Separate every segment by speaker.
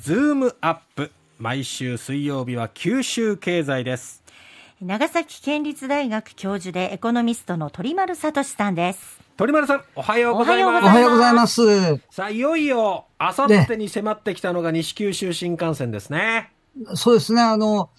Speaker 1: ズームアップ毎週水曜日は九州経済です。
Speaker 2: 長崎県立大学教授でエコノミストの鳥丸聡さんです。
Speaker 1: 鳥丸さんおはようございます。
Speaker 3: おはようございます。
Speaker 1: さあいよいよあさってに迫ってきたのが西九州新幹線ですね
Speaker 3: そうですねあの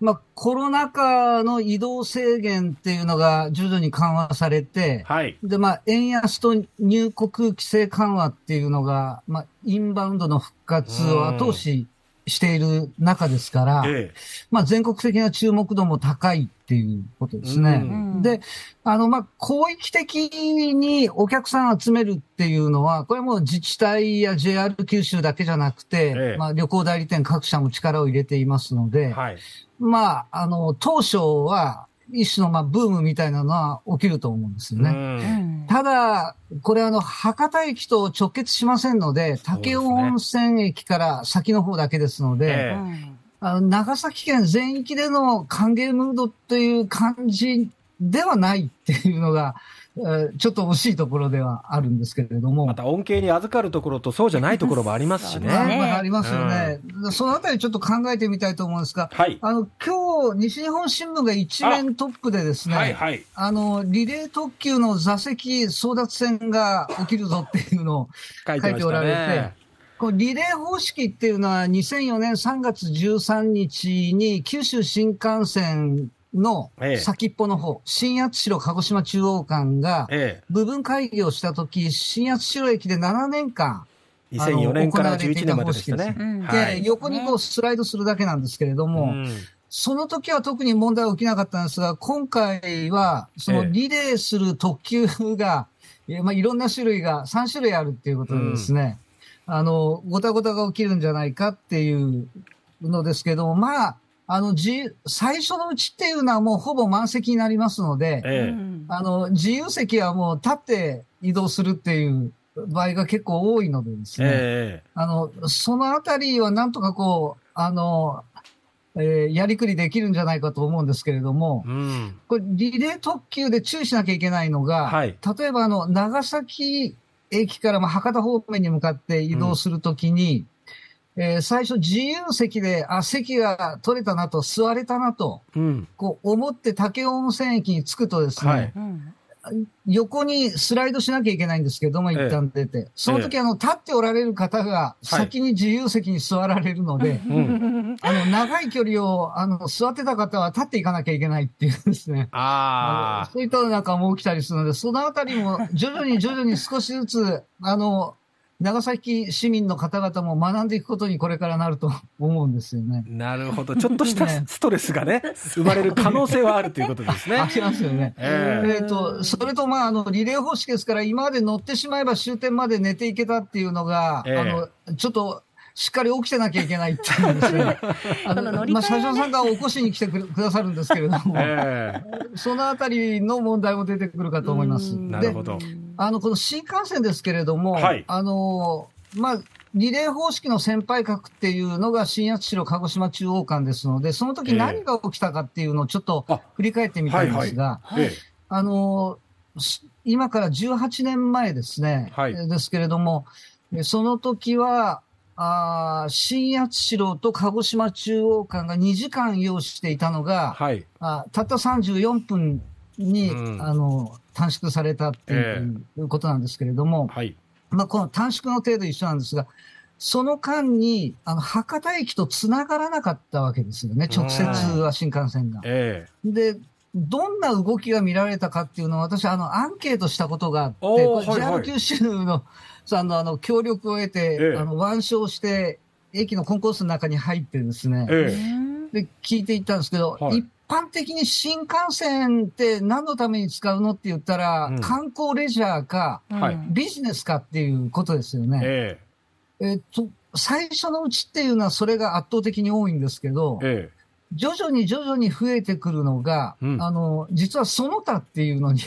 Speaker 3: まあ、コロナ禍の移動制限っていうのが徐々に緩和されて、
Speaker 1: はい。
Speaker 3: で、まあ、円安と入国規制緩和っていうのが、まあ、インバウンドの復活を後押ししている中ですから、ええ、まあ、全国的な注目度も高いっていうことですね。うん、で、あの、まあ、広域的にお客さん集めるっていうのは、これも自治体や JR 九州だけじゃなくて、え、まあ、旅行代理店各社も力を入れていますので、はい、まあ、あの、当初は、一種のまあブームみたいなのは起きると思うんですよね。ただ、これあの、博多駅と直結しませんので、武雄温泉駅から先の方だけですので、あの長崎県全域での歓迎ムードっていう感じではないっていうのが、ちょっと惜しいところではあるんですけれども。
Speaker 1: また恩恵に預かるところとそうじゃないところもありますしね。
Speaker 3: ありますよね、うん、そのあたりちょっと考えてみたいと思うんですが、はい、あの、今日、西日本新聞が一面トップでですね、あはいはい、あの、リレー特急の座席争奪戦が起きるぞっていうのを書いておられて、こリレー方式っていうのは2004年3月13日に九州新幹線の先っぽの方、新八代鹿児島中央間が、部分開業したとき、新八代駅で7年間、
Speaker 1: 2004年から11年まででしたね。
Speaker 3: で、横にこうスライドするだけなんですけれども、その時は特に問題は起きなかったんですが、今回は、そのリレーする特急が、ええまあ、いろんな種類が、3種類あるっていうことでですね、うん、あの、ごたごたが起きるんじゃないかっていうのですけども、まあ、あの、自、最初のうちっていうのはもうほぼ満席になりますので、ええ、あの、自由席はもう立って移動するっていう場合が結構多いのでですね、え、あの、そのあたりはなんとかこう、あの、えー、やりくりできるんじゃないかと思うんですけれども、うん、これ、リレー特急で注意しなきゃいけないのが、はい、例えばあの、長崎駅からまあ博多方面に向かって移動するときに、えー、最初自由席で、あ、席が取れたなと、座れたなと、うん、こう思って武温泉駅に着くとですね、はい、横にスライドしなきゃいけないんですけども、一旦出て。その時、あの、立っておられる方が先に自由席に座られるので、あの、長い距離を、あの、座ってた方は立っていかなきゃいけないっていうですね。ああ。そういったなんかも起きたりするので、そのあたりも徐々に徐々に少しずつ、あの、長崎市民の方々も学んでいくことにこれからなると思うんですよね。
Speaker 1: なるほど。ちょっとした ストレスがね、生まれる可能性はあるということですね。
Speaker 3: ありますよね。えー、えー、と、それとまあ、あの、リレー方式ですから、今まで乗ってしまえば終点まで寝ていけたっていうのが、えー、あの、ちょっと、しっかり起きてなきゃいけないっていうんですね。あの、まあ、社長さんが起こしに来てくださるんですけれども、えー、そのあたりの問題も出てくるかと思います。
Speaker 1: なるほど。
Speaker 3: あの、この新幹線ですけれども、はい、あの、まあ、リレー方式の先輩格っていうのが新八代鹿児島中央間ですので、その時何が起きたかっていうのをちょっと振り返ってみたいんですが、あの、今から18年前ですね、はい、ですけれども、その時は、あ新八代と鹿児島中央間が2時間要していたのが、はい、あたった34分に、うん、あの短縮されたっていうことなんですけれども、はい、まあ、この短縮の程度一緒なんですが、その間に、あの、博多駅と繋がらなかったわけですよね、直接は新幹線が。ええ、で、どんな動きが見られたかっていうのは、私、あの、アンケートしたことがあって、JR 九州の、さんのあの、協力を得て、ええ、あの、腕章して、駅のコンコースの中に入ってですね、ええ、で、聞いていったんですけど、はい、一般的に新幹線って何のために使うのって言ったら、うん、観光レジャーか、はい、ビジネスかっていうことですよね。ええ。えっと、最初のうちっていうのはそれが圧倒的に多いんですけど、ええ、徐々に徐々に増えてくるのが、うん、あの、実はその他っていうのに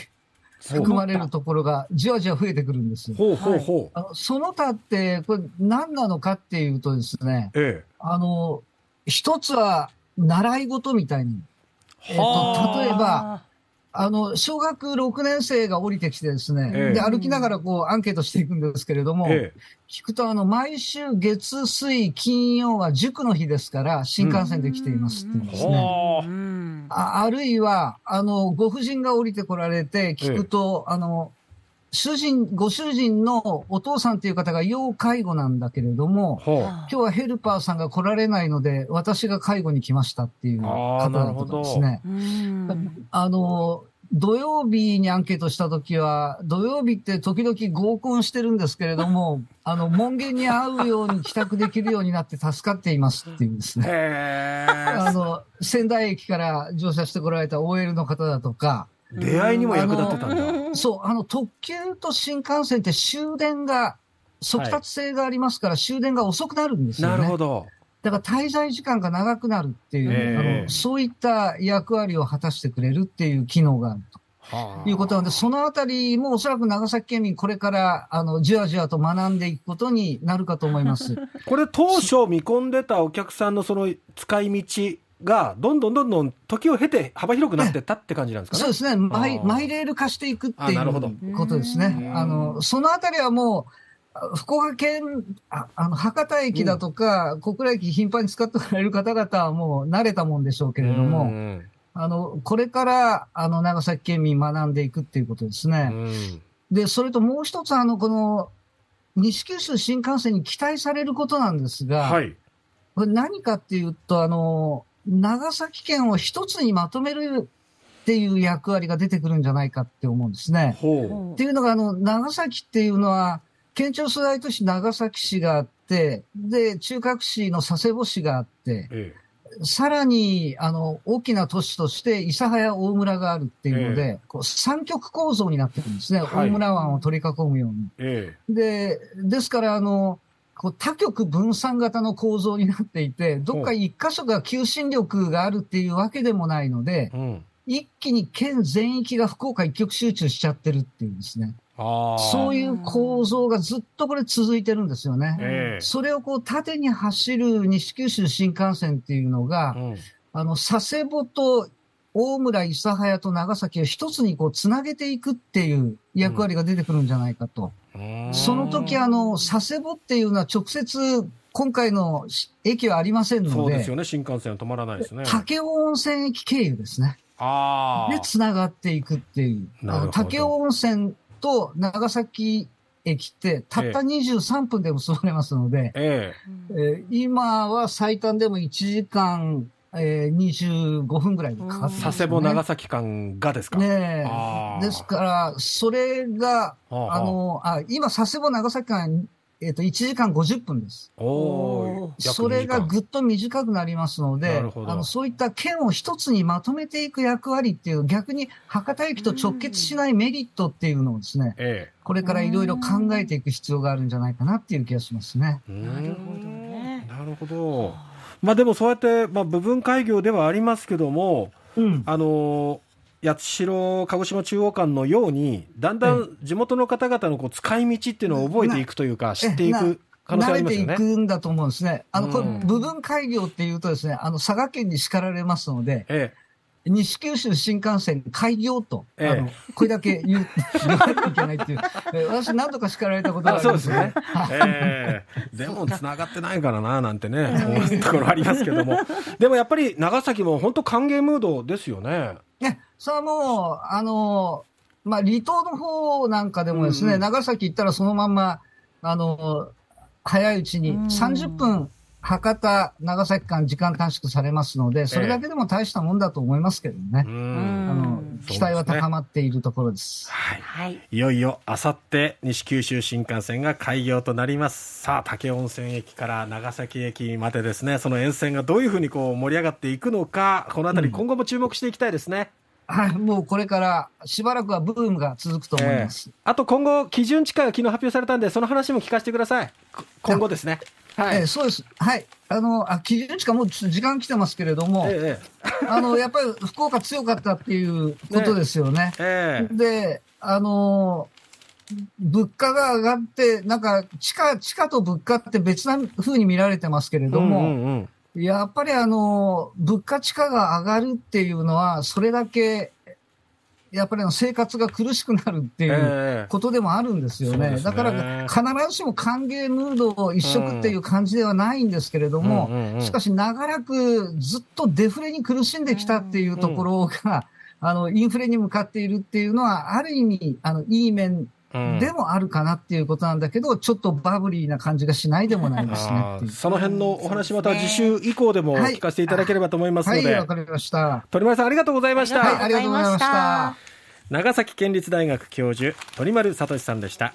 Speaker 3: 含まれるところがじわじわ増えてくるんですよ。ほうほうほう。あのその他って、これ何なのかっていうとですね、ええ、あの、一つは習い事みたいに。えっ、ー、と、例えば、あの、小学6年生が降りてきてですね、ええ、で、歩きながらこう、アンケートしていくんですけれども、え、聞くと、あの、毎週月、水、金曜は塾の日ですから、新幹線で来ていますって言うんですね。うん、ああるいは、あの、ご婦人が降りてこられて、聞くと、あの、主人、ご主人のお父さんという方が要介護なんだけれども、今日はヘルパーさんが来られないので、私が介護に来ましたっていう方だったんですね。あの、土曜日にアンケートしたときは、土曜日って時々合コンしてるんですけれども、あの、門限に合うように帰宅できるようになって助かっていますっていうですね。あの、仙台駅から乗車してこられた OL の方だとか、
Speaker 1: 出会いにも役立ってたん
Speaker 3: だ。そう、あの、特急と新幹線って終電が、速達性がありますから、終電が遅くなるんですよね。
Speaker 1: なるほど。
Speaker 3: だから滞在時間が長くなるっていう、えー、あのそういった役割を果たしてくれるっていう機能があると。いうことなので、そのあたりもおそらく長崎県民、これから、あの、じわじわと学んでいくことになるかと思います。
Speaker 1: これ、当初見込んでたお客さんのその使い道が、どんどんどんどん時を経て幅広くなってったって感じなんですかね。
Speaker 3: そうですね。マイマイレール化していくっていうことですね。あの、そのあたりはもう、福岡県、ああの、博多駅だとか、うん、小倉駅頻繁に使っておられる方々はもう慣れたもんでしょうけれども、うん、あの、これから、あの、長崎県民学んでいくっていうことですね。うん、で、それともう一つ、あの、この、西九州新幹線に期待されることなんですが、はい、これ何かっていうと、あの、長崎県を一つにまとめるっていう役割が出てくるんじゃないかって思うんですね。っていうのが、あの、長崎っていうのは、県庁所在都市長崎市があって、で、中核市の佐世保市があって、ええ、さらに、あの、大きな都市として、諫早大村があるっていうので、え、こう三極構造になってるんですね。はい、大村湾を取り囲むように。で、ですから、あの、こう多極分散型の構造になっていて、どっか一箇所が求心力があるっていうわけでもないので、うん、一気に県全域が福岡一極集中しちゃってるっていうんですね。そういう構造がずっとこれ続いてるんですよね。えー、それをこう縦に走る西九州新幹線っていうのが、うん、あの、佐世保と大村、諫早と長崎を一つにこうつなげていくっていう役割が出てくるんじゃないかと。その時あの、佐世保っていうのは直接、今回の駅はありませんので。
Speaker 1: そうですよね、新幹線は止まらないですね。
Speaker 3: 武雄温泉駅経由ですね。ああ。で、繋がっていくっていう。あの武雄温泉と長崎駅って、たった23分で結ばれますので、ええ。えー、今は最短でも1時間えー、25分ぐらいかかって、ね、
Speaker 1: 佐世保長崎間がですか？
Speaker 3: ねですから、それが、あの、あ、今、佐世保長崎間、えっ、ー、と、1時間50分です。おそれがぐっと短くなりますので、あの、そういった県を一つにまとめていく役割っていう、逆に博多駅と直結しないメリットっていうのをですね、ええ、これからいろいろ考えていく必要があるんじゃないかなっていう気がしますね。
Speaker 2: なるほどね。
Speaker 1: なるほど。まあ、でもそうやって、まあ、部分開業ではありますけども、うん、あの八代鹿児島中央間のように、だんだん地元の方々のこう使い道っていうのを覚えていくというか、知っていく可能性ありますよね。慣れ
Speaker 3: ていくんだと思うんですね。あの、これ、部分開業っていうとですね、あの、佐賀県に叱られますので、ええ、西九州新幹線開業と、ええ、あの、これだけ言 言わなきゃいけないっていう、え私何度か叱られたことがあるんですね。
Speaker 1: ええー、でも繋がってないからな、なんてね、思うところありますけども。でもやっぱり長崎も本当歓迎ムードですよね。
Speaker 3: ね、それはもう、あの、まあ、離島の方なんかでもですね、うんうん、長崎行ったらそのまんま、あの、早いうちに30分博多、長崎間時間短縮されますので、それだけでも大したもんだと思いますけどね。えー、あの期待は高まっているところです。
Speaker 1: はい。はい、いよいよ、あさって西九州新幹線が開業となります。さあ、武温泉駅から長崎駅までですね、その沿線がどういうふうにこう盛り上がっていくのか、このあたり今後も注目していきたいですね。
Speaker 3: うん、はい、もうこれからしばらくはブームが続くと思います。
Speaker 1: えー、あと今後、基準地価が昨日発表されたんで、その話も聞かせてください。今後ですね。
Speaker 3: はい、えー、そうです。はい。あの、あ、基準値かもう時間来てますけれども、ええ、あの、やっぱり福岡強かったっていうことですよね。ね ええ、で、あの、物価が上がって、なんか、地価、地価と物価って別な風に見られてますけれども、うんうんうん、やっぱりあの、物価地価が上がるっていうのは、それだけやっぱり生活が苦しくなるっていうことでもあるんですよね。えー、ね。だから必ずしも歓迎ムード一色っていう感じではないんですけれども、しかし長らくずっとデフレに苦しんできたっていうところが、あの、インフレに向かっているっていうのは、ある意味、あの、いい面でもあるかなっていうことなんだけど、ちょっとバブリーな感じがしないでもないですね
Speaker 1: その辺のお話、また次週以降でも聞かせていただければと思いますので。
Speaker 3: はい、わ、はい、かりました。
Speaker 1: 鳥丸さん、ありがとうございました。
Speaker 3: はい、ありがとうございました。
Speaker 1: 長崎県立大学教授、鳥丸聡さんでした。